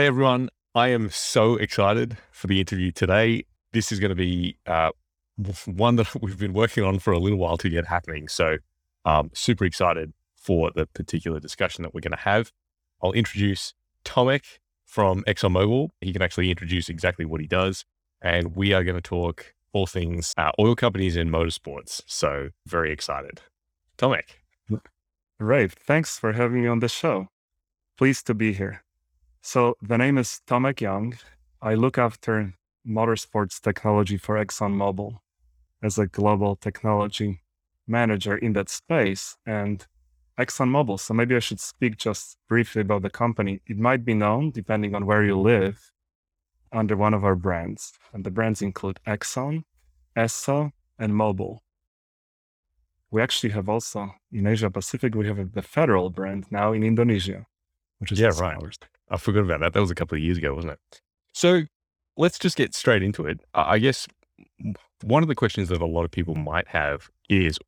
Hey, everyone. I am so excited for the interview today. This is going to be uh, one that we've been working on for a little while to get happening. So, um, super excited for the particular discussion that we're going to have. I'll introduce Tomek from ExxonMobil. He can actually introduce exactly what he does. And we are going to talk all things uh, oil companies in motorsports. So, very excited. Tomek. Right. Thanks for having me on the show. Pleased to be here. So the name is Tomek Young. I look after motorsports technology for ExxonMobil as a global technology manager in that space and ExxonMobil. So maybe I should speak just briefly about the company. It might be known, depending on where you live, under one of our brands. And the brands include Exxon, Esso, and Mobil. We actually have also in Asia Pacific, we have the federal brand now in Indonesia, which is yeah, right. Ours. I forgot about that. That was a couple of years ago, wasn't it? So let's just get straight into it. I guess one of the questions that a lot of people might have is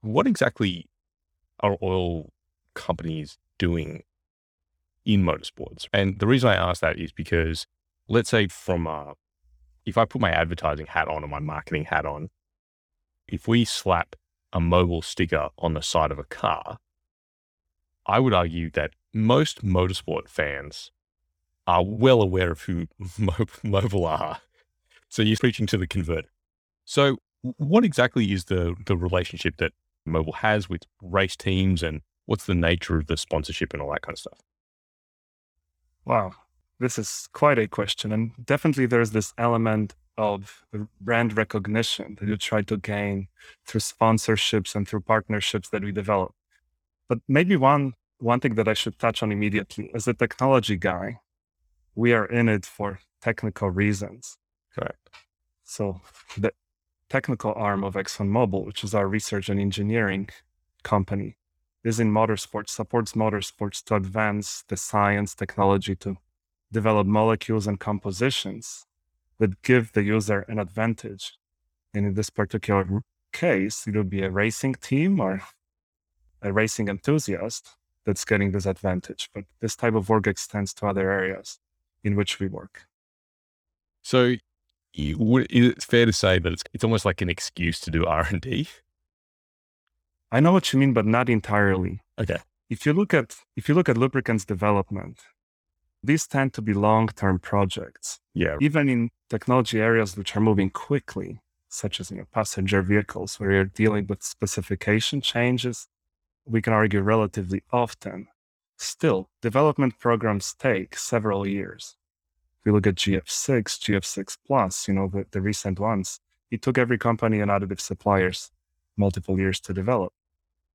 what exactly are oil companies doing in motorsports? And the reason I ask that is because let's say from uh, if I put my advertising hat on or my marketing hat on, if we slap a Mobil sticker on the side of a car, I would argue that most motorsport fans are well aware of who Mobil are. So you're preaching to the converted. So what exactly is the, the relationship that Mobil has with race teams and what's the nature of the sponsorship and all that kind of stuff? Wow, this is quite a question. And definitely there's this element of brand recognition that you try to gain through sponsorships and through partnerships that we develop. But maybe one one thing that I should touch on immediately as a technology guy, we are in it for technical reasons. Correct. So the technical arm of ExxonMobil, which is our research and engineering company, is in motorsports, supports motorsports to advance the science technology to develop molecules and compositions that give the user an advantage. And in this particular case, it would be a racing team or a racing enthusiast that's getting this advantage. But this type of work extends to other areas in which we work. So, it's fair to say that it's, it's almost like an excuse to do R and D. I know what you mean, but not entirely. Okay. If you look at if you look at lubricants development, these tend to be long-term projects. Yeah. Even in technology areas which are moving quickly, such as you know, passenger vehicles, where you're dealing with specification changes we can argue relatively often. Still, development programs take several years. If we look at GF6, GF6 Plus, you know, the, the recent ones, it took every company and additive suppliers multiple years to develop.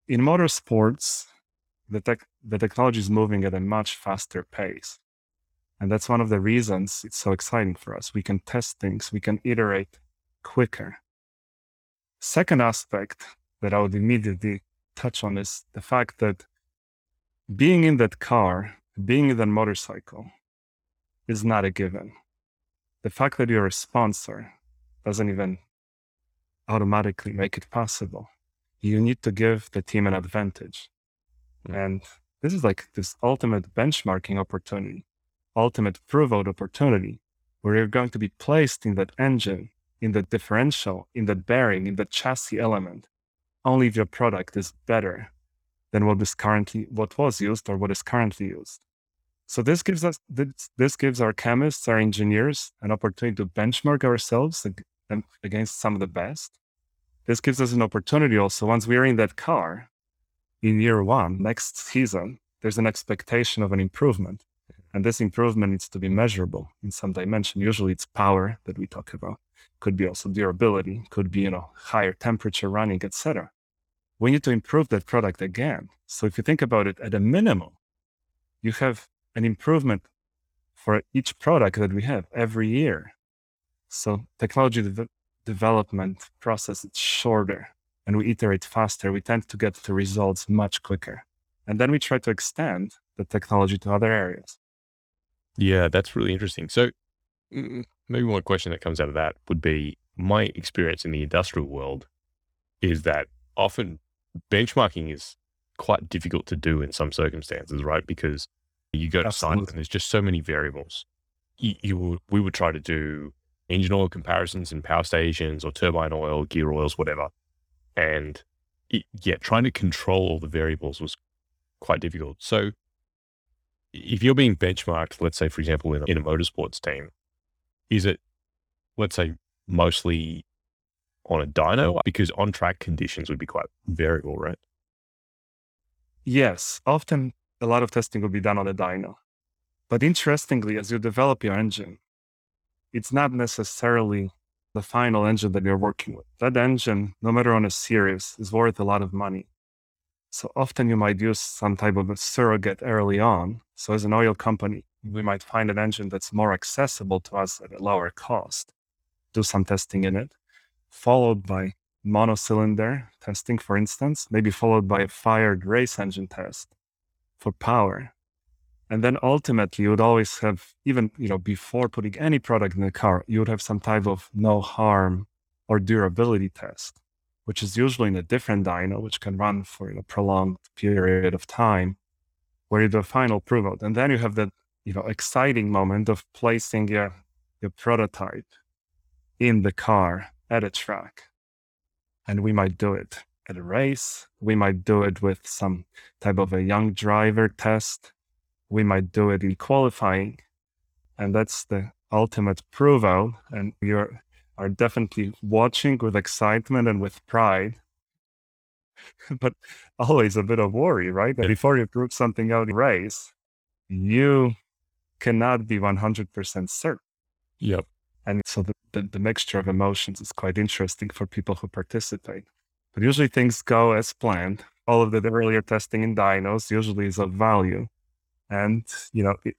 In motorsports, the, tech, the technology is moving at a much faster pace. And that's one of the reasons it's so exciting for us. We can test things, we can iterate quicker. Second aspect that I would immediately touch on is the fact that being in that car, being in that motorcycle is not a given. The fact that you're a sponsor doesn't even automatically make it possible. You need to give the team an advantage. And this is like this ultimate benchmarking opportunity, ultimate prove out opportunity, where you're going to be placed in that engine, in the differential, in that bearing, in the chassis element, only if your product is better than what is currently what was used or what is currently used. So this gives us this, this gives our chemists, our engineers, an opportunity to benchmark ourselves against some of the best. This gives us an opportunity also once we're in that car in year one, next season, there's an expectation of an improvement. And this improvement needs to be measurable in some dimension. Usually it's power that we talk about. Could be also durability, could be, you know, higher temperature running, etc we need to improve that product again. So if you think about it at a minimum, you have an improvement for each product that we have every year. So technology de- development process is shorter and we iterate faster. We tend to get the results much quicker. And then we try to extend the technology to other areas. Yeah, that's really interesting. So mm, maybe one question that comes out of that would be my experience in the industrial world is that often benchmarking is quite difficult to do in some circumstances, right? Because You go to site and there's just so many variables. You, you would, we would try to do engine oil comparisons in power stations or turbine oil, gear oils, whatever. And it, yeah, trying to control all the variables was quite difficult. So if you're being benchmarked, let's say, for example, in a, in a motorsports team, is it, let's say, mostly on a dyno? Because on track conditions would be quite variable, right? Yes, often a lot of testing will be done on a dyno. But interestingly, as you develop your engine, it's not necessarily the final engine that you're working with. That engine, no matter on a series, is worth a lot of money. So often you might use some type of a surrogate early on. So as an oil company, we might find an engine that's more accessible to us at a lower cost, do some testing in it, followed by monocylinder testing, for instance, maybe followed by a fired race engine test for power. And then ultimately, you would always have, even you know, before putting any product in the car, you would have some type of no harm or durability test, which is usually in a different dyno, which can run for a prolonged period of time, where you do a final prove out. And then you have that, you know, exciting moment of placing your, your prototype in the car at a track. And we might do it at a race. We might do it with some type of a young driver test. We might do it in qualifying. And that's the ultimate prove out. And you are definitely watching with excitement and with pride, but always a bit of worry, right? That Yeah. before you prove something out in race, you cannot be 100% certain. Yep. And so the, the, the mixture of emotions is quite interesting for people who participate. But usually things go as planned. All of the earlier testing in dynos usually is of value. And, you know, it,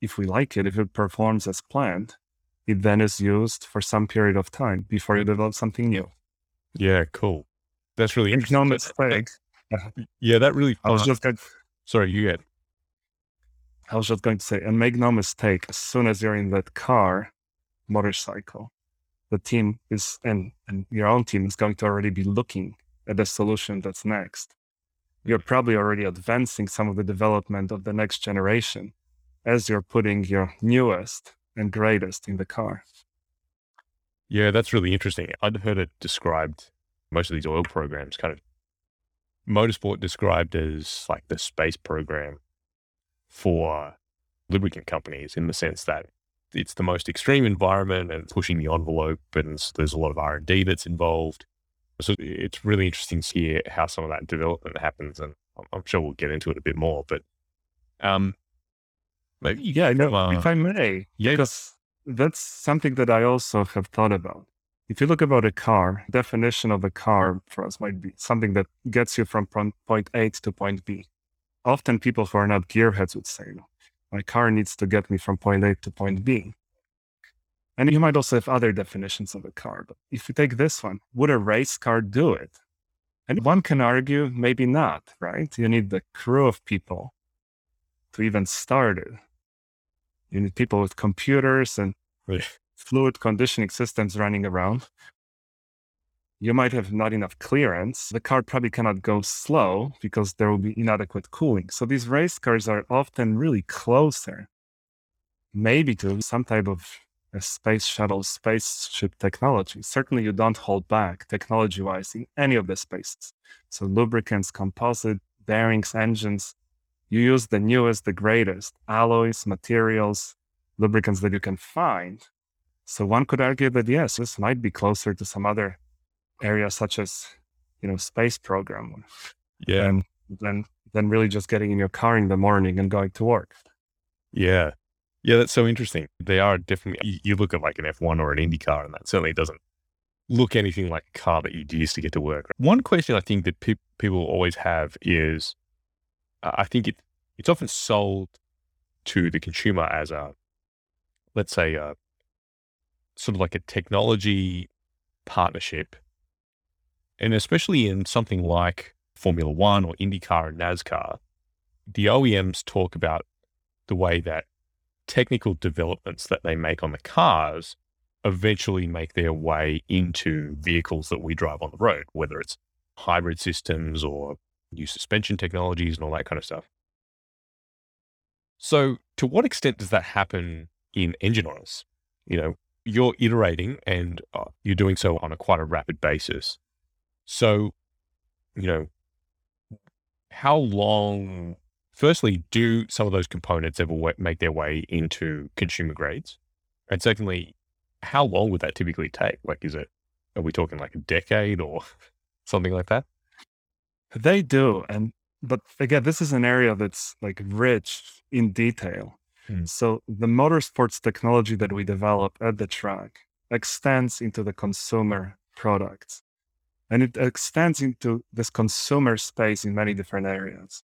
if we like it, if it performs as planned, it then is used for some period of time before you develop something new. Yeah, cool. That's really Make no interesting. That- mistake. Yeah, that really. I was just sorry, you get. I was just going to say, and make no mistake, as soon as you're in that car, motorcycle, the team is and and your own team is going to already be looking at the solution that's next. You're probably already advancing some of the development of the next generation as you're putting your newest and greatest in the car. Yeah, that's really interesting. I'd heard it described, most of these oil programs, kind of motorsport described as like the space program for lubricant companies in the sense that it's the most extreme environment and pushing the envelope and there's a lot of R&D that's involved. So it's really interesting to hear how some of that development happens and I'm- sure we'll get into it a bit more, but um, maybe Yeah, no, uh, if I may, yeah, because that's something that I also have thought about. If you look about a car, definition of a car for us might be something that gets you from point A to point B. Often people who are not gearheads would say, my car needs to get me from point A to point B. And you might also have other definitions of a car. But if you take this one, would a race car do it? And one can argue, maybe not, right? You need the crew of people to even start it. You need people with computers and fluid conditioning systems running around. You might have not enough clearance. The car probably cannot go slow because there will be inadequate cooling. So these race cars are often really closer, maybe to some type of a space shuttle, spaceship technology. Certainly, you don't hold back technology wise in any of the spaces. So, lubricants, composite, bearings, engines, you use the newest, the greatest alloys, materials, lubricants that you can find. So one could argue that yes, this might be closer to some other areas such as, you know, space program yeah, than then than really just getting in your car in the morning and going to work. Yeah. Yeah, that's so interesting. They are definitely, you, you look at like an F1 or an Indy car, and that certainly doesn't look anything like a car that you'd use to get to work. One question I think that pe- people always have is uh, I think it, it's often sold to the consumer as a, let's say, a, sort of like a technology partnership. And especially in something like Formula One or IndyCar and NASCAR, the OEMs talk about the way that technical developments that they make on the cars eventually make their way into vehicles that we drive on the road, whether it's hybrid systems or new suspension technologies and all that kind of stuff. So, to what extent does that happen in engine oils? You know, you're iterating and uh, you're doing so on a quite a rapid basis. So, you know, how long, firstly, do some of those components ever make their way into consumer grades? And secondly, how long would that typically take? Like, is it, are we talking like a decade or something like that? They do. And, but again, this is an area that's like rich in detail. Hmm. So the motorsports technology that we develop at the track extends into the consumer products. And it extends into this consumer space in many mm. different areas.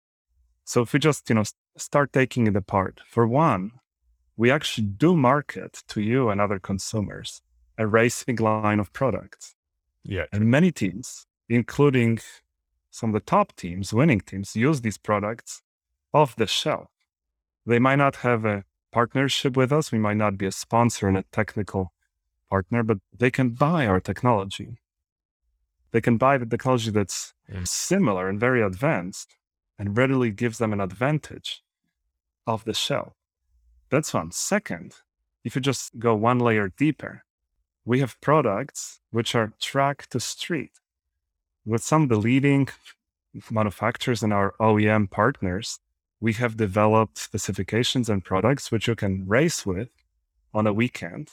So if we just, you know, start taking it apart, for one, we actually do market to you and other consumers a racing line of products. Yeah. And many teams, including some of the top teams, winning teams, use these products off the shelf. They might not have a partnership with us. We might not be a sponsor and a technical partner, but they can buy our technology. They can buy the technology that's mm. similar and very advanced and readily gives them an advantage off the shelf. That's one. Second, if you just go one layer deeper, we have products which are track to street. With some of the leading manufacturers and our OEM partners, we have developed specifications and products which you can race with on a weekend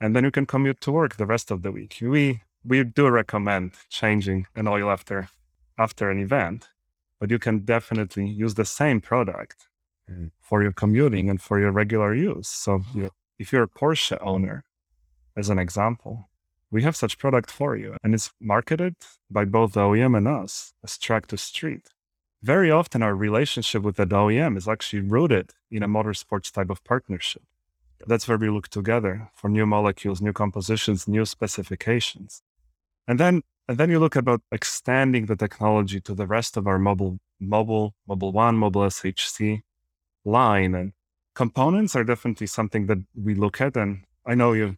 and then you can commute to work the rest of the week we we do recommend changing an oil after after an event but you can definitely use the same product mm. for your commuting and for your regular use so you, if you're a porsche owner as an example we have such product for you and it's marketed by both the oem and us as track to street very often our relationship with the OEM is actually rooted in a motorsports type of partnership. That's where we look together for new molecules, new compositions, new specifications. And then and then you look about extending the technology to the rest of our Mobil, Mobil, Mobil One, Mobil SHC line. And components are definitely something that we look at. And I know you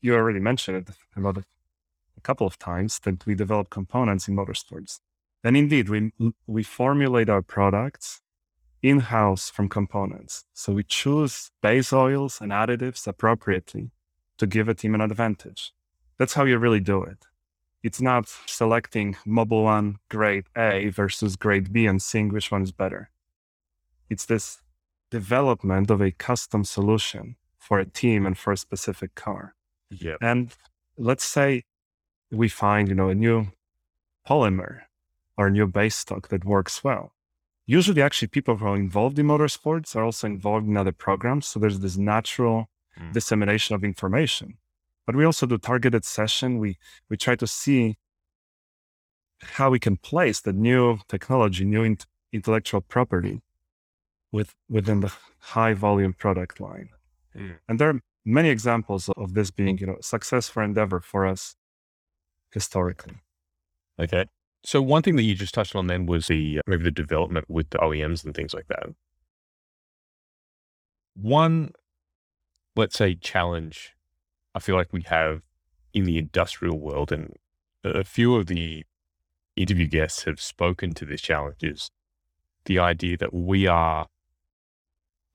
you already mentioned it about a couple of times that we develop components in motorsports. And indeed, we, we formulate our products in house from components. So we choose base oils and additives appropriately to give a team an advantage. That's how you really do it. It's not selecting Mobil One grade A versus grade B and seeing which one is better. It's this development of a custom solution for a team and for a specific car. Yeah. And let's say we find, you know, a new polymer or a new base stock that works well. Usually, actually, people who are involved in motorsports are also involved in other programs. So there's this natural mm. dissemination of information. But we also do targeted session. We we try to see how we can place the new technology, new in- intellectual property with within the high volume product line. Mm. And there are many examples of this being, you know, success for Endeavor for us historically. Okay. So one thing that you just touched on then was the uh, maybe the development with the OEMs and things like that. One, let's say, challenge I feel like we have in the industrial world, and a few of the interview guests have spoken to this challenge is the idea that we are,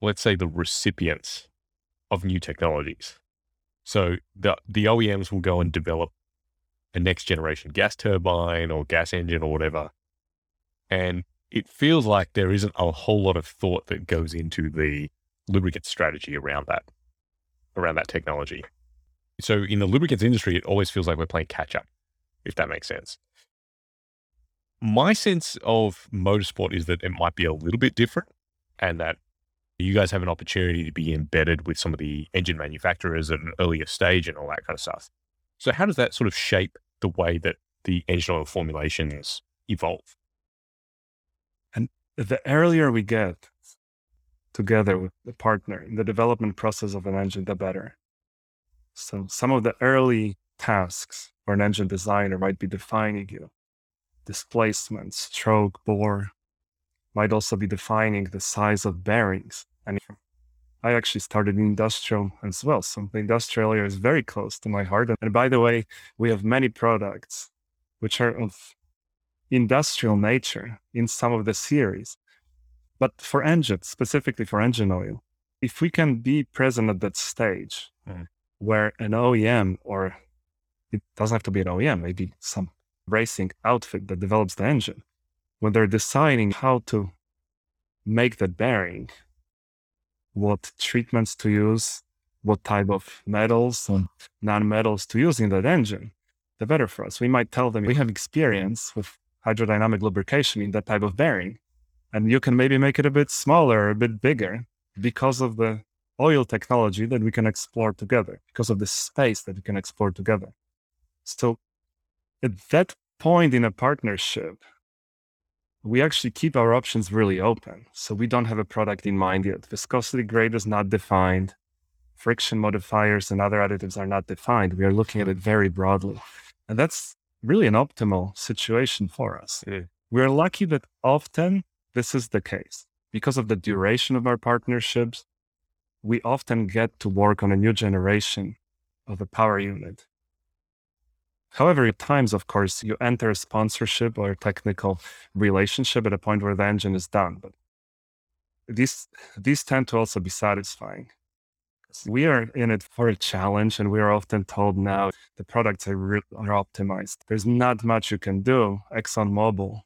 let's say, the recipients of new technologies. So the the OEMs will go and develop a next generation gas turbine or gas engine or whatever. And it feels like there isn't a whole lot of thought that goes into the lubricant strategy around that, around that technology. So in the lubricants industry, it always feels like we're playing catch up, if that makes sense. My sense of motorsport is that it might be a little bit different and that you guys have an opportunity to be embedded with some of the engine manufacturers at an earlier stage and all that kind of stuff. So how does that sort of shape the way that the engine oil formulations evolve. And the earlier we get together with the partner in the development process of an engine, the better. So some of the early tasks for an engine designer might be defining you displacement, stroke, bore, might also be defining the size of bearings. And I actually started in industrial as well. So the industrial area is very close to my heart. And by the way, we have many products which are of industrial nature in some of the series. But for engines, specifically for engine oil, if we can be present at that stage Mm. Where an OEM or it doesn't have to be an OEM, maybe some racing outfit that develops the engine, when they're deciding how to make that bearing, what treatments to use, what type of metals and non-metals to use in that engine, the better for us. We might tell them we have experience with hydrodynamic lubrication in that type of bearing, and you can maybe make it a bit smaller, a bit bigger because of the oil technology that we can explore together, because of the space that we can explore together. So at that point in a partnership, we actually keep our options really open. So we don't have a product in mind yet. Viscosity grade is not defined. Friction modifiers and other additives are not defined. We are looking at it very broadly. And that's really an optimal situation for us. Mm. Yeah. We're lucky that often this is the case. Because of the duration of our partnerships, we often get to work on a new generation of a power unit. However, at times, of course, you enter a sponsorship or a technical relationship at a point where the engine is done. But these these tend to also be satisfying. We are in it for a challenge, and we are often told now the products are, re- are optimized. There's not much you can do. ExxonMobil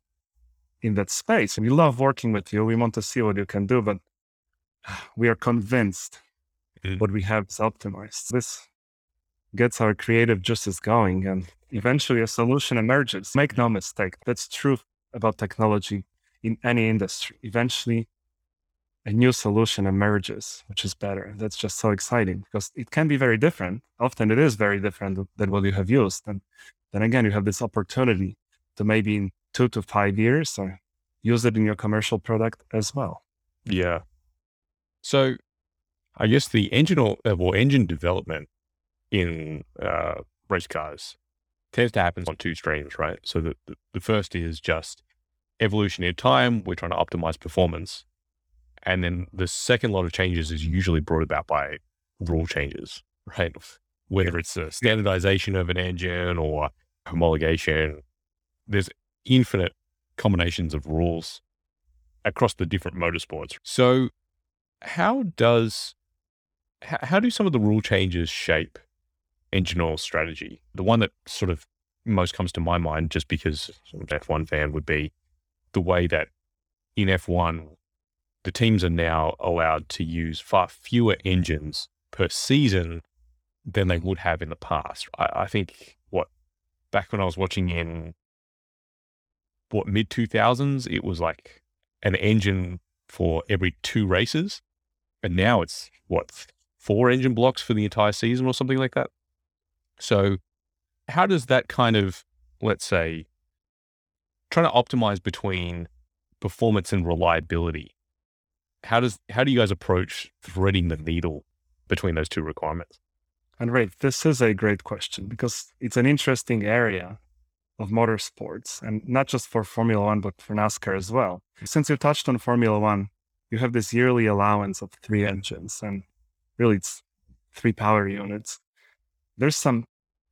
in that space, we love working with you. We want to see what you can do, but we are convinced Mm. what we have is optimized. This gets our creative juices going, and eventually a solution emerges. Make no mistake, that's true about technology in any industry. Eventually, a new solution emerges, which is better. That's just so exciting because it can be very different. Often it is very different than what you have used. And then again, you have this opportunity to maybe in two to five years or use it in your commercial product as well. Yeah. So I guess the engine or, uh, well, engine development in uh, race cars tends to happen on two streams, right? So the, the, the first is just evolution in time. We're trying to optimize performance. And then the second lot of changes is usually brought about by rule changes, right? Whether it's a standardization of an engine or homologation, there's infinite combinations of rules across the different motorsports. So how does how, do some of the rule changes shape engine oil strategy? The one that sort of most comes to my mind, just because I'm an F1 fan, would be the way that in F1 the teams are now allowed to use far fewer engines per season than they would have in the past. I, I think what back when I was watching in what mid two thousands, it was like an engine for every two races, and now it's what four engine blocks for the entire season or something like that. So, how does that kind of let's say trying to optimize between performance and reliability? How does how do you guys approach threading the needle between those two requirements? And right, this is a great question because it's an interesting area of motorsports and not just for Formula One, but for NASCAR as well. Since you touched on Formula One, you have this yearly allowance of three engines and really it's three power units. There's some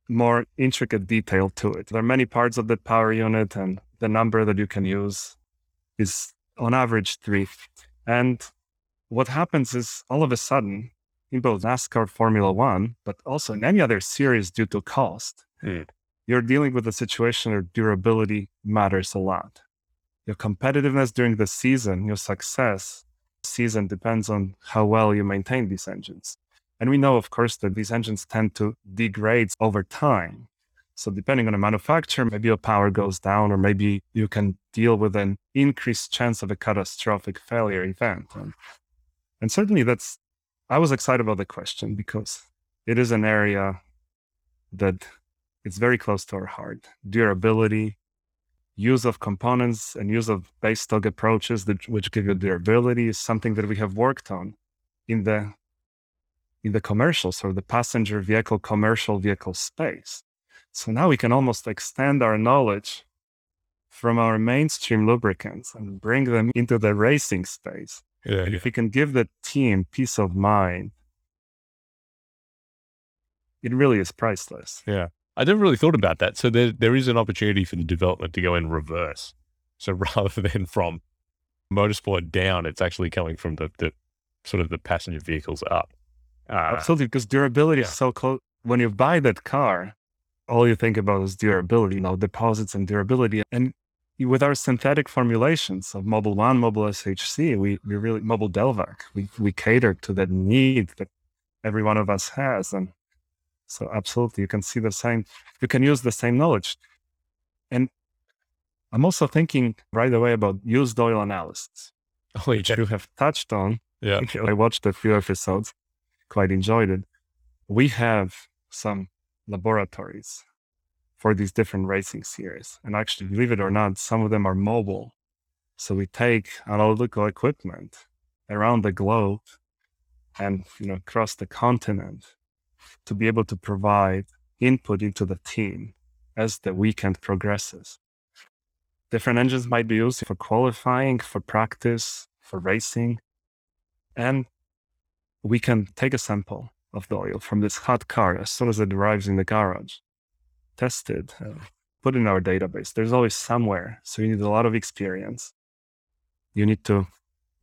more intricate detail to it. There are many parts of that power unit, and the number that you can use is on average three. And what happens is all of a sudden, in both NASCAR, Formula One, but also in any other series due to cost, Hmm. you're dealing with a situation where durability matters a lot. Your competitiveness during the season, your success season depends on how well you maintain these engines. And we know, of course, that these engines tend to degrade over time. So depending on the manufacturer, maybe your power goes down, or maybe you can deal with an increased chance of a catastrophic failure event. And, and certainly that's, I was excited about the question because it is an area that it's very close to our heart. Durability, use of components and use of base stock approaches that, which give you durability is something that we have worked on in the in the commercial, so the passenger vehicle, commercial vehicle space. So now we can almost extend our knowledge from our mainstream lubricants and bring them into the racing space. Yeah, If we can give the team peace of mind, it really is priceless. Yeah. I never really thought about that. So there, there is an opportunity for the development to go in reverse. So rather than from motorsport down, it's actually coming from the, the sort of the passenger vehicles up. Uh, Absolutely, because durability yeah. is so close. When you buy that car, all you think about is durability, you know, deposits and durability. And with our synthetic formulations of Mobil One, Mobil SHC, we, we really, Mobil Delvac, we, we cater to that need that every one of us has. And so absolutely, you can see the same, you can use the same knowledge. And I'm also thinking right away about used oil analysis, oh, which you have touched on. Yeah. I watched a few episodes, quite enjoyed it. We have some laboratories for these different racing series. And actually, mm-hmm. believe it or not, some of them are mobile. So we take analytical equipment around the globe and you know across the continent to be able to provide input into the team as the weekend progresses. Different engines might be used for qualifying, for practice, for racing. And we can take a sample of the oil from this hot car as soon as it arrives in the garage, test it, uh, put in our database. There's always somewhere. So you need a lot of experience. You need to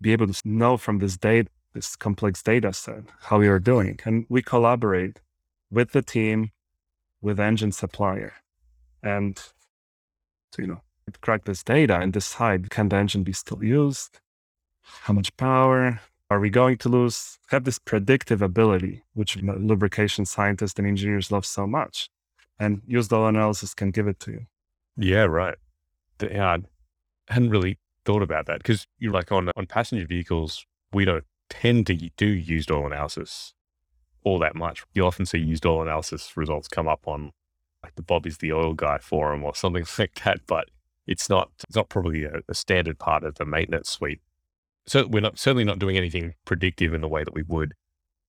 be able to know from this data, this complex data set, how you're doing. And we collaborate with the team, with engine supplier, and to, you know, crack this data and decide can the engine be still used? How much power? Are we going to lose? Have this predictive ability, which lubrication scientists and engineers love so much. And used oil analysis can give it to you. Yeah, right. Yeah, I hadn't really thought about that because you're like on on passenger vehicles, we don't tend to do used oil analysis all that much. You often see used oil analysis results come up on like the Bob is the Oil Guy forum or something like that, but it's not it's not probably a, a standard part of the maintenance suite. So we're not certainly not doing anything predictive in the way that we would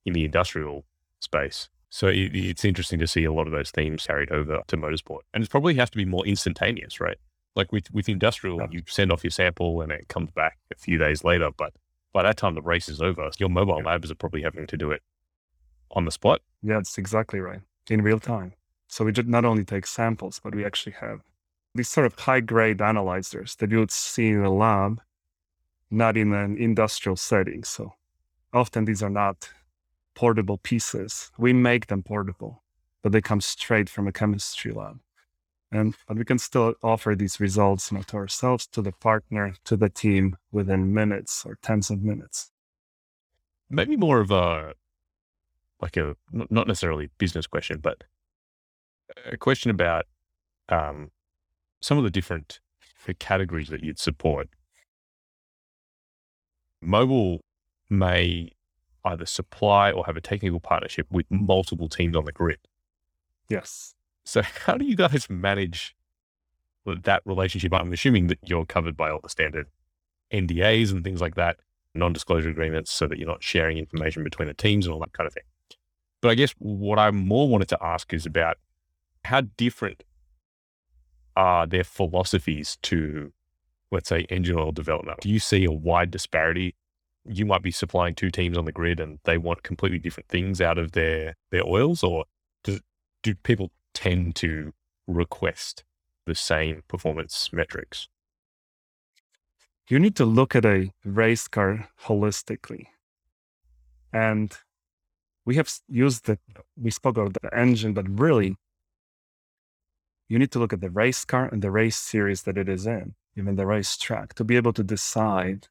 in the industrial space. So it, it's interesting to see a lot of those themes carried over to motorsport, and it probably has to be more instantaneous, right? Like with with industrial, you send off your sample and it comes back a few days later, but by that time the race is over. Your mobile labs are probably having to do it on the spot. Yeah, that's exactly right. In real time. So we not only take samples, but we actually have these sort of high grade analyzers that you would see in a lab, not in an industrial setting. So often these are not portable pieces. We make them portable, but they come straight from a chemistry lab. And but we can still offer these results you know, to ourselves, to the partner, to the team within minutes or tens of minutes. Maybe more of a like a not necessarily business question, but a question about um, some of the different categories that you'd support. Mobil may either supply or have a technical partnership with multiple teams on the grid. Yes. So, how do you guys manage that relationship? I'm assuming that you're covered by all the standard NDAs and things like that, non disclosure agreements, so that you're not sharing information between the teams and all that kind of thing. But I guess what I more wanted to ask is about how different are their philosophies to, let's say, engine oil development? Do you see a wide disparity? You might be supplying two teams on the grid and they want completely different things out of their, their oils, or do people tend to request the same performance metrics? You need to look at a race car holistically. And we have used the, we spoke about the engine, but really you need to look at the race car and the race series that it is in, even the race track, to be able to decide,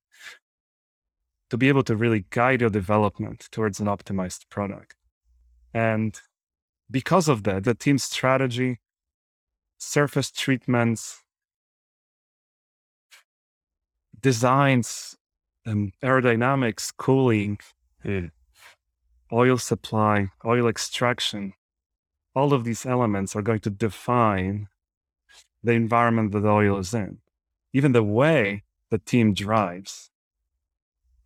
to be able to really guide your development towards an optimized product. And because of that, the team strategy, surface treatments, designs, um, aerodynamics, cooling, mm. oil supply, oil extraction, all of these elements are going to define the environment that the oil is in. Even the way the team drives.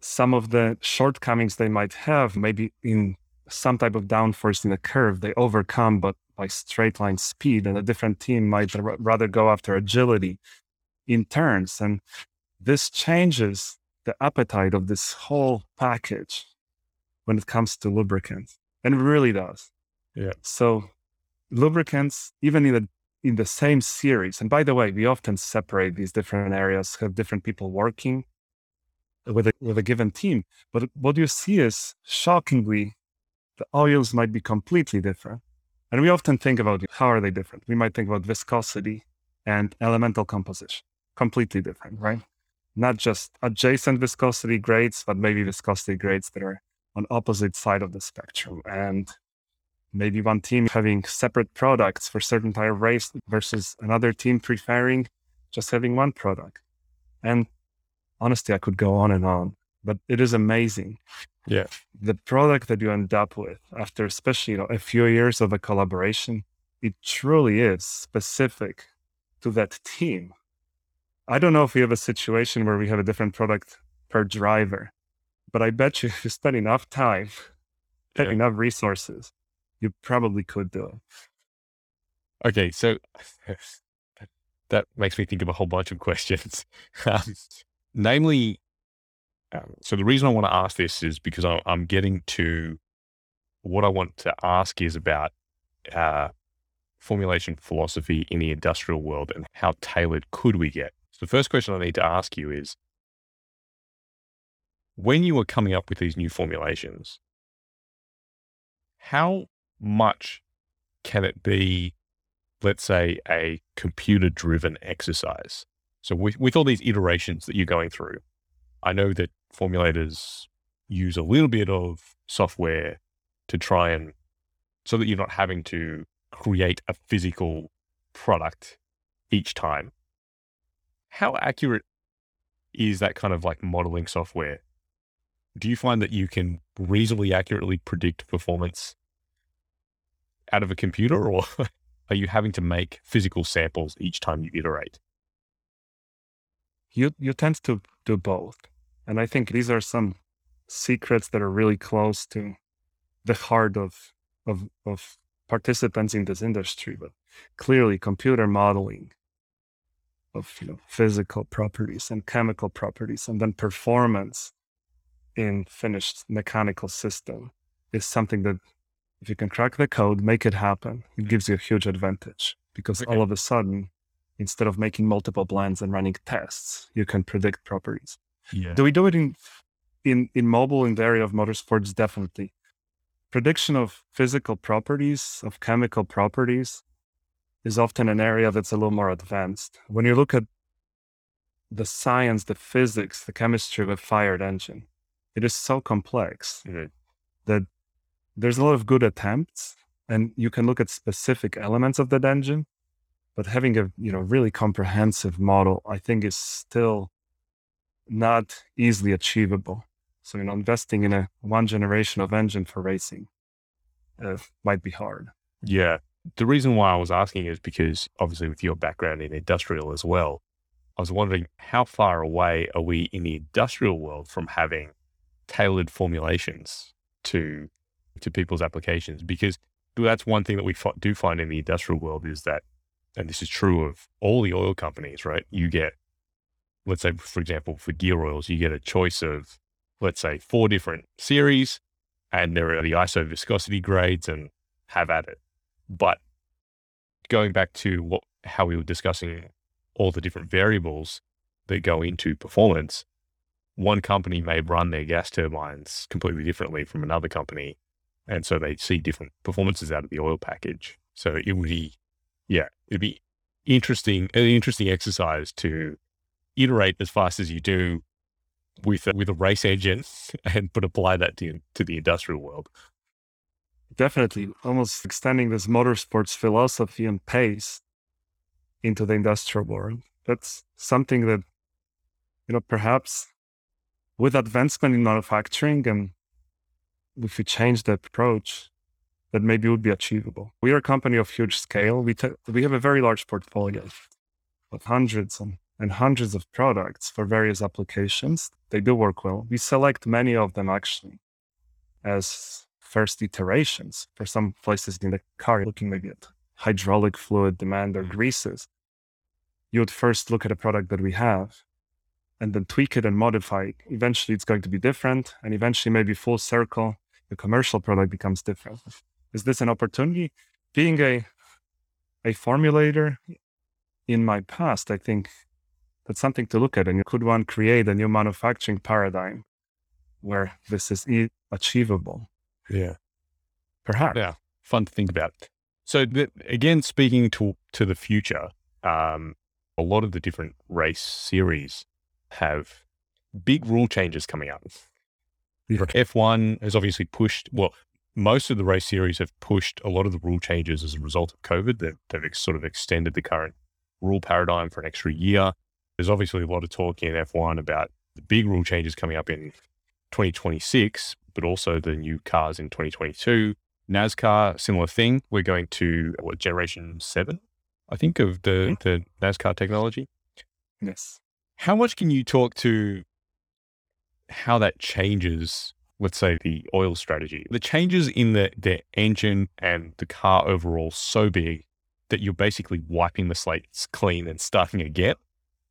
Some of the shortcomings they might have, maybe in some type of downforce in a curve, they overcome, but by straight line speed. And a different team might r- rather go after agility in turns. And this changes the appetite of this whole package when it comes to lubricants. And it really does. Yeah. So lubricants, even in the in the same series. And by the way, we often separate these different areas, have different people working with a, with a given team. But what you see is shockingly, the oils might be completely different. And we often think about how are they different? We might think about viscosity and elemental composition, completely different, right? Not just adjacent viscosity grades, but maybe viscosity grades that are on opposite side of the spectrum. And maybe one team having separate products for certain type of race versus another team preferring just having one product. And honestly, I could go on and on, but it is amazing. Yeah. The product that you end up with after, especially you know, a few years of a collaboration, it truly is specific to that team. I don't know if we have a situation where we have a different product per driver, but I bet you if you spend enough time, yeah. enough resources, you probably could do it. Okay, so that makes me think of a whole bunch of questions. um, namely, um, so the reason I want to ask this is because I, I'm getting to what I want to ask is about uh, formulation philosophy in the industrial world and how tailored could we get. So the first question I need to ask you is when you were coming up with these new formulations, how much can it be, let's say, a computer driven exercise? So, with, with all these iterations that you're going through, I know that formulators use a little bit of software to try and so that you're not having to create a physical product each time. How accurate is that kind of like modeling software? Do you find that you can reasonably accurately predict performance out of a computer, or are you having to make physical samples each time you iterate? You you tend to do both, and I think these are some secrets that are really close to the heart of of of participants in this industry. But clearly, computer modeling of you know physical properties and chemical properties, and then performance in finished mechanical system is something that if you can crack the code, make it happen, it gives you a huge advantage because okay. all of a sudden, instead of making multiple blends and running tests, you can predict properties. Yeah. Do we do it in in in Mobil in the area of motorsports? Definitely. Prediction of physical properties, of chemical properties, is often an area that's a little more advanced. When you look at the science, the physics, the chemistry of a fired engine, it is so complex mm-hmm. that there's a lot of good attempts and you can look at specific elements of that engine but having a you know really comprehensive model i think is still not easily achievable. So you know investing in a one generation of engine for racing uh, might be hard. Yeah. The reason why i was asking is because obviously with your background in industrial as well i was wondering how far away are we in the industrial world from having tailored formulations to to people's applications? Because that's one thing that we do find in the industrial world is that, and this is true of all the oil companies, right? You get, let's say, for example, for gear oils, you get a choice of, let's say, four different series, and there are the iso viscosity grades, and have at it. But going back to what how we were discussing all the different variables that go into performance, one company may run their gas turbines completely differently from another company and so they see different performances out of the oil package. So it would be, yeah, it'd be interesting, an interesting exercise to iterate as fast as you do with a, with a race engine and but apply that to, to the industrial world. Definitely, almost extending this motorsports philosophy and pace into the industrial world. That's something that, you know, perhaps with advancement in manufacturing and if we change the approach, that maybe would be achievable. We are a company of huge scale. We, te- we have a very large portfolio of hundreds and, and hundreds of products for various applications. They do work well. We select many of them actually as first iterations for some places in the car, looking maybe at hydraulic fluid demand or mm-hmm. greases. You would first look at a product that we have and then tweak it and modify it. Eventually, it's going to be different, and eventually, maybe full circle the commercial product becomes different. Is this an opportunity? Being a a formulator in my past, I think that's something to look at. And could one create a new manufacturing paradigm where this is e- achievable? Yeah. Perhaps. Yeah. Fun to think about. So the, again, speaking to to the future, um, a lot of the different race series have big rule changes coming up. Yeah. F1 has obviously pushed, well, most of the race series have pushed a lot of the rule changes as a result of COVID. They've, they've ex- sort of extended the current rule paradigm for an extra year. There's obviously a lot of talk in F1 about the big rule changes coming up in 2026, but also the new cars in 2022. NASCAR, similar thing. We're going to what generation seven, I think, of the, hmm. the NASCAR technology. Yes. How much can you talk to how that changes, let's say, the oil strategy? The changes in the, the engine and the car overall so big that you're basically wiping the slates clean and starting again?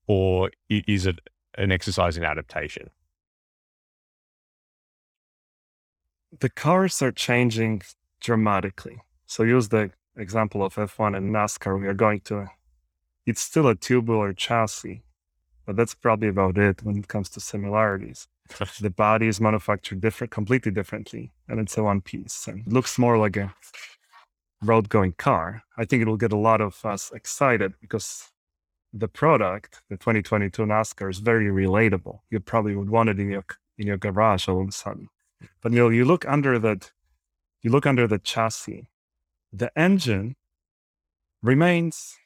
Or is it an exercise in adaptation? The cars are changing dramatically. So use the example of F1 and NASCAR. We are going to, it's still a tubular chassis, but that's probably about it when it comes to similarities. the body is manufactured different, completely differently, and it's a one piece and it looks more like a road going car. I think it will get a lot of us excited because the product, the 2022 NASCAR, is very relatable. You probably would want it in your in your garage all of a sudden. But you know, you look under that, you look under the chassis, the engine remains.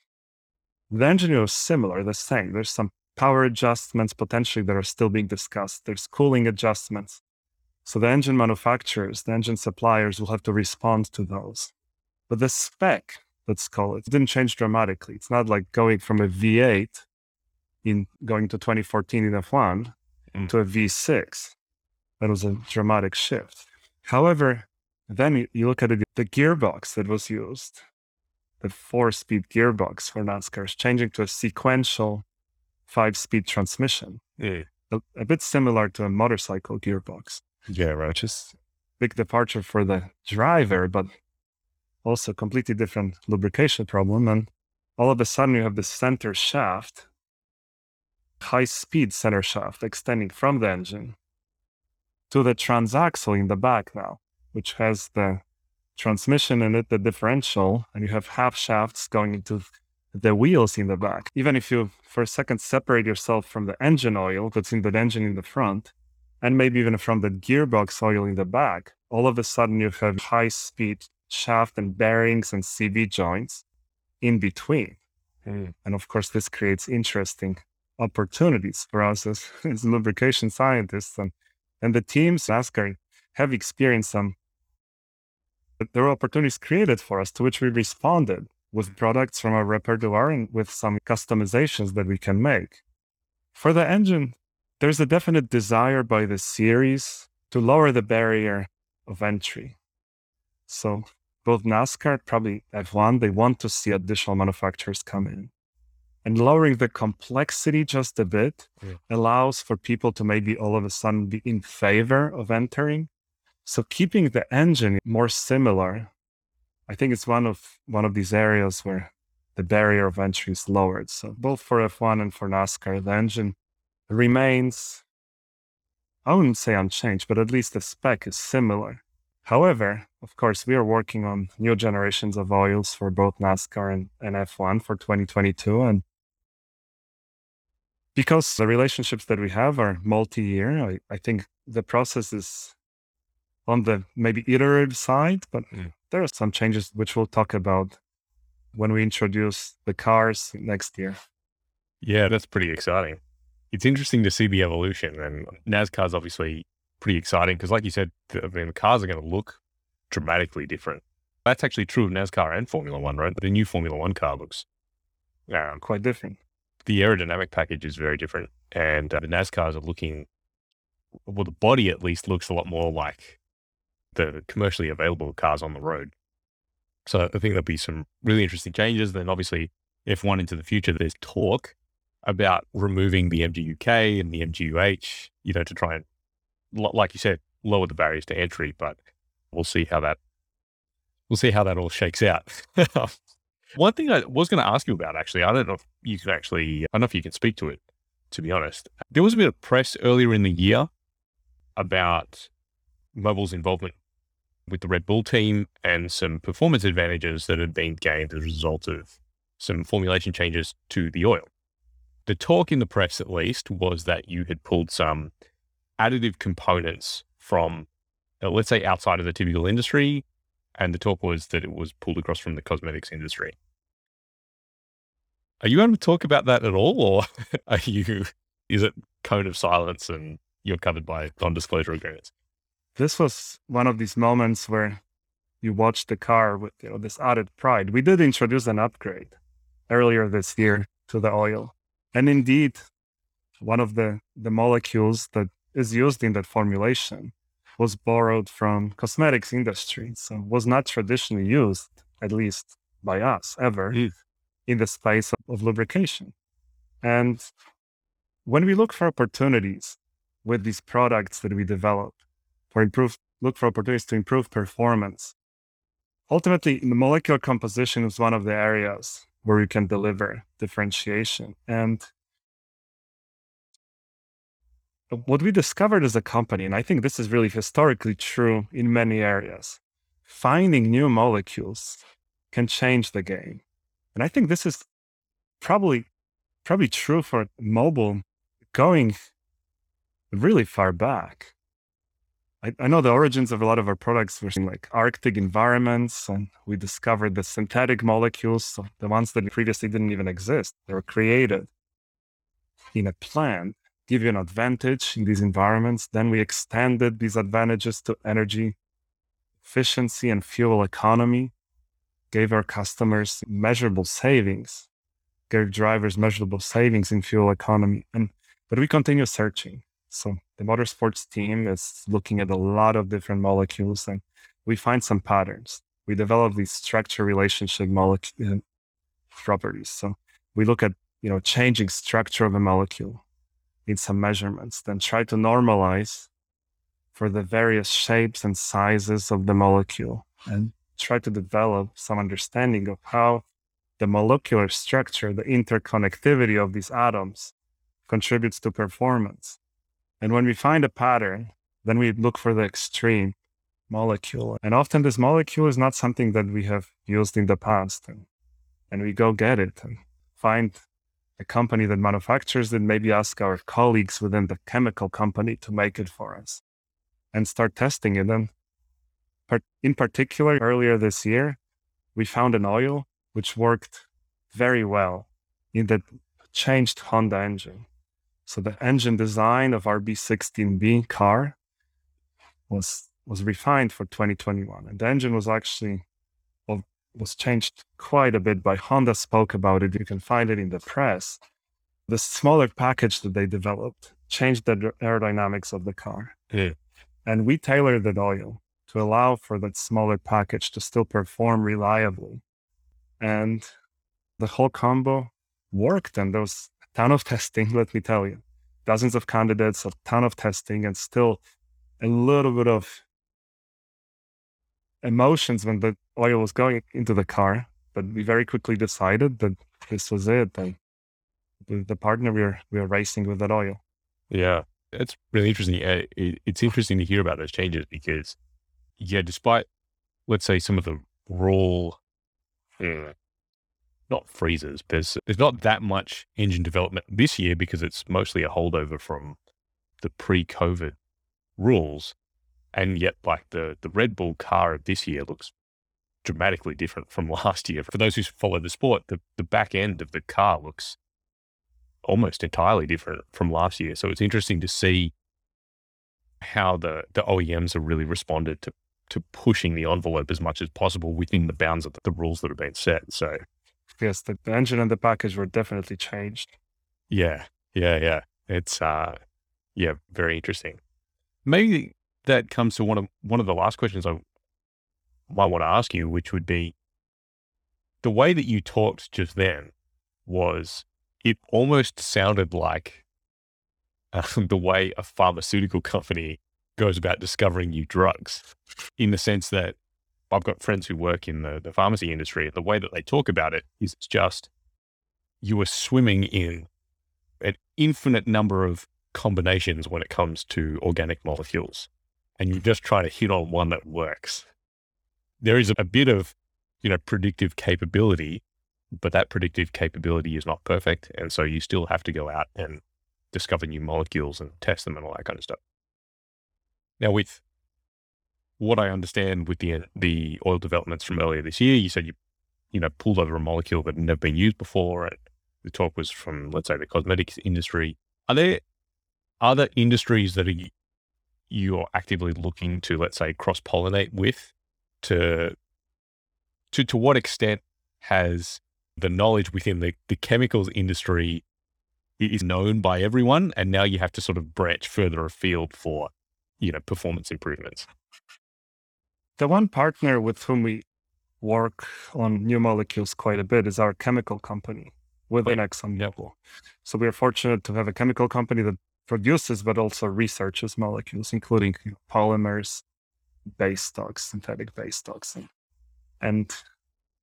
The engine is similar, the same. There's some power adjustments potentially that are still being discussed. There's cooling adjustments. So the engine manufacturers, the engine suppliers will have to respond to those. But the spec, let's call it, didn't change dramatically. It's not like going from a V8 in going to 2014 in F1 Mm. to a V6. That was a dramatic shift. However, then you- look at it, the gearbox that was used, the four speed gearbox for NASCAR is changing to a sequential five speed transmission, Yeah. a, a bit similar to a motorcycle gearbox, Yeah, right. which is big departure for the driver, but also completely different lubrication problem. And all of a sudden you have the center shaft, high speed center shaft extending from the engine to the transaxle in the back now, which has the transmission in it, the differential, and you have half shafts going into the wheels in the back. Even if you, for a second, separate yourself from the engine oil that's in the engine in the front, and maybe even from the gearbox oil in the back, all of a sudden you have high speed shaft and bearings and CV joints in between. Mm. And of course, this creates interesting opportunities for us as, as lubrication scientists. And, and the teams, NASCAR, have experienced some. But there were opportunities created for us to which we responded with products from our repertoire and with some customizations that we can make. For the engine, there's a definite desire by the series to lower the barrier of entry. So both NASCAR, probably F1, they want to see additional manufacturers come in. And lowering the complexity just a bit Yeah. allows for people to maybe all of a sudden be in favor of entering. So keeping the engine more similar, I think it's one of one of these areas where the barrier of entry is lowered. So both for F1 and for NASCAR, the engine remains, I wouldn't say unchanged, but at least the spec is similar. However, of course, we are working on new generations of oils for both NASCAR and, and F1 for 2022. And because the relationships that we have are multi year, I, I think the process is on the maybe iterative side, but Mm. there are some changes which we'll talk about when we introduce the cars next year. Yeah, that's pretty exciting. It's interesting to see the evolution, and NASCAR is obviously pretty exciting because, like you said, the, I mean, the cars are going to look dramatically different. That's actually true of NASCAR and Formula One, right? The new Formula One car looks, um, Quite different. the aerodynamic package is very different, and uh, the NASCARs are looking, well, the body at least looks a lot more like the commercially available cars on the road. So I think there'll be some really interesting changes. And then obviously F1 into the future, there's talk about removing the MGUK and the MGUH, you know, to try and, like you said, lower the barriers to entry. But we'll see how that, we'll see how that all shakes out. One thing I was going to ask you about, actually, I don't know if you can actually, I don't know if you can speak to it. to be honest. There was a bit of press earlier in the year about Mobil's involvement with the Red Bull team and some performance advantages that had been gained as a result of some formulation changes to the oil. The talk in the press, at least, was that you had pulled some additive components from, uh, let's say, outside of the typical industry. And the talk was that it was pulled across from the cosmetics industry. Are you able to talk about that at all? Or are you, is it cone of silence and you're covered by non disclosure agreements? this was one of these moments where you watch the car with you know this added pride. We did introduce an upgrade earlier this year to the oil, and indeed, one of the the molecules that is used in that formulation was borrowed from cosmetics industry, so was not traditionally used, at least by us ever, mm. in the space of, of lubrication. And when we look for opportunities with these products that we develop, for improve, look for opportunities to improve performance. Ultimately, the molecular composition is one of the areas where you can deliver differentiation. And what we discovered as a company, and I think this is really historically true in many areas, finding new molecules can change the game. And I think this is probably probably true for Mobil going really far back. I, I, know the origins of a lot of our products were in like Arctic environments, and we discovered the synthetic molecules, so the ones that previously didn't even exist. They were created in a plant, give you an advantage in these environments. Then we extended these advantages to energy efficiency and fuel economy, gave our customers measurable savings, gave drivers measurable savings in fuel economy. And but we continue searching. So the motorsports team is looking at a lot of different molecules and we find some patterns. We develop these structure relationship molecule properties. So we look at, you know, changing structure of a molecule in some measurements, then try to normalize for the various shapes and sizes of the molecule and try to develop some understanding of how the molecular structure, the interconnectivity of these atoms contributes to performance. And when we find a pattern, then we look for the extreme molecule. And often this molecule is not something that we have used in the past. And, and we go get it and find a company that manufactures it, maybe ask our colleagues within the chemical company to make it for us and start testing it. And in particular, earlier this year, we found an oil which worked very well in the changed Honda engine. So the engine design of our B16B car was was refined for 2021, and the engine was actually was changed quite a bit by Honda. Spoke about it. You can find it in the press. The smaller package that they developed changed the aerodynamics of the car, yeah. and we tailored the oil to allow for that smaller package to still perform reliably, and the whole combo worked. And there was a ton of testing, let me tell you. Dozens of candidates, a ton of testing, and still a little bit of emotions when the oil was going into the car. But we very quickly decided that this was it. And the partner we are we are racing with that oil. Yeah, it's really interesting. It's interesting to hear about those changes because, yeah, despite let's say some of the raw hmm, not freezers. There's there's not that much engine development this year because it's mostly a holdover from the pre-COVID rules, and yet like the the Red Bull car of this year looks dramatically different from last year. For those who follow the sport, the the back end of the car looks almost entirely different from last year. So it's interesting to see how the the OEMs have really responded to to pushing the envelope as much as possible within the bounds of the rules that have been set. So yes, the, the engine and the package were definitely changed. Yeah, yeah, yeah. It's uh, yeah, very interesting. Maybe that comes to one of one of the last questions I might want to ask you, which would be the way that you talked just then was it almost sounded like uh, the way a pharmaceutical company goes about discovering new drugs, in the sense that I've got friends who work in the, the pharmacy industry. The way that they talk about it is it's just you are swimming in an infinite number of combinations when it comes to organic molecules, and you just try to hit on one that works. There is a bit of, you know, predictive capability, but that predictive capability is not perfect, and so you still have to go out and discover new molecules and test them and all that kind of stuff. Now, with what I understand with the the oil developments from earlier this year, you said you you know pulled over a molecule that had never been used before, and the talk was from let's say the cosmetics industry. Are there other industries that are, you're actively looking to let's say cross pollinate with to to to what extent has the knowledge within the, the chemicals industry is known by everyone and now you have to sort of branch further afield for you know performance improvements? The one partner with whom we work on new molecules quite a bit is our chemical company within ExxonMobil. So we are fortunate to have a chemical company that produces but also researches molecules, including you know, polymers, base stocks, synthetic base stocks. And,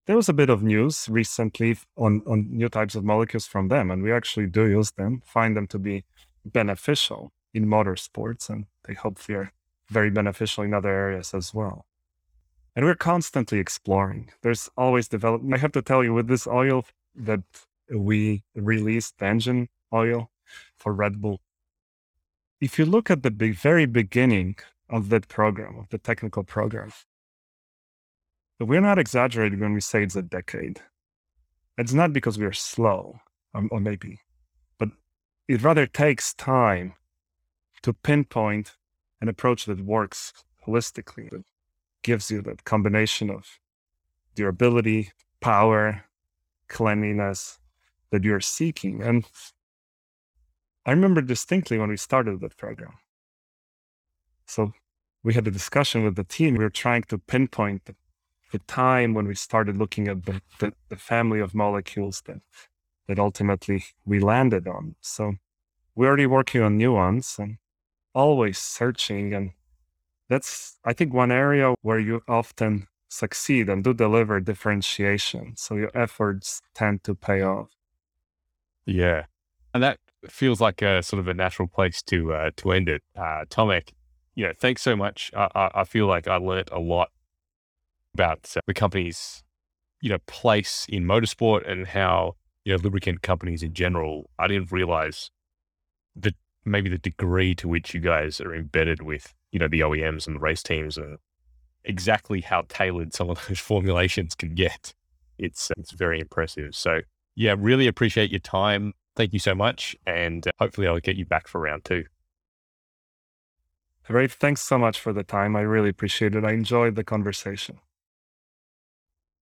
there was a bit of news recently on, on new types of molecules from them, and we actually do use them, find them to be beneficial in motorsports, and they hopefully are very beneficial in other areas as well and we're constantly exploring. There's always development. I have to tell you, with this oil that we released, the engine oil for Red Bull, if you look at the be- very beginning of that program, of the technical program, we're not exaggerating when we say it's a decade. It's not because we are slow, um, or maybe, but it rather takes time to pinpoint an approach that works holistically, that gives you that combination of durability, power, cleanliness that you're seeking. And I remember distinctly when we started that program. So we had a discussion with the team. We were trying to pinpoint the, the time when we started looking at the, the, the, family of molecules that, that ultimately we landed on. So we're already working on new ones and always searching and that's i think one area where you often succeed and do deliver differentiation so your efforts tend to pay off yeah and that feels like a sort of a natural place to uh, to end it uh tomek yeah thanks so much I, I, I feel like i learned a lot about the company's you know place in motorsport and how you know lubricant companies in general i didn't realize that maybe the degree to which you guys are embedded with you know, the OEMs and the race teams and exactly how tailored some of those formulations can get. It's, it's very impressive. So yeah, really appreciate your time. Thank you so much. And uh, hopefully I'll get you back for round two. Great. Thanks so much for the time. I really appreciate it. I enjoyed the conversation.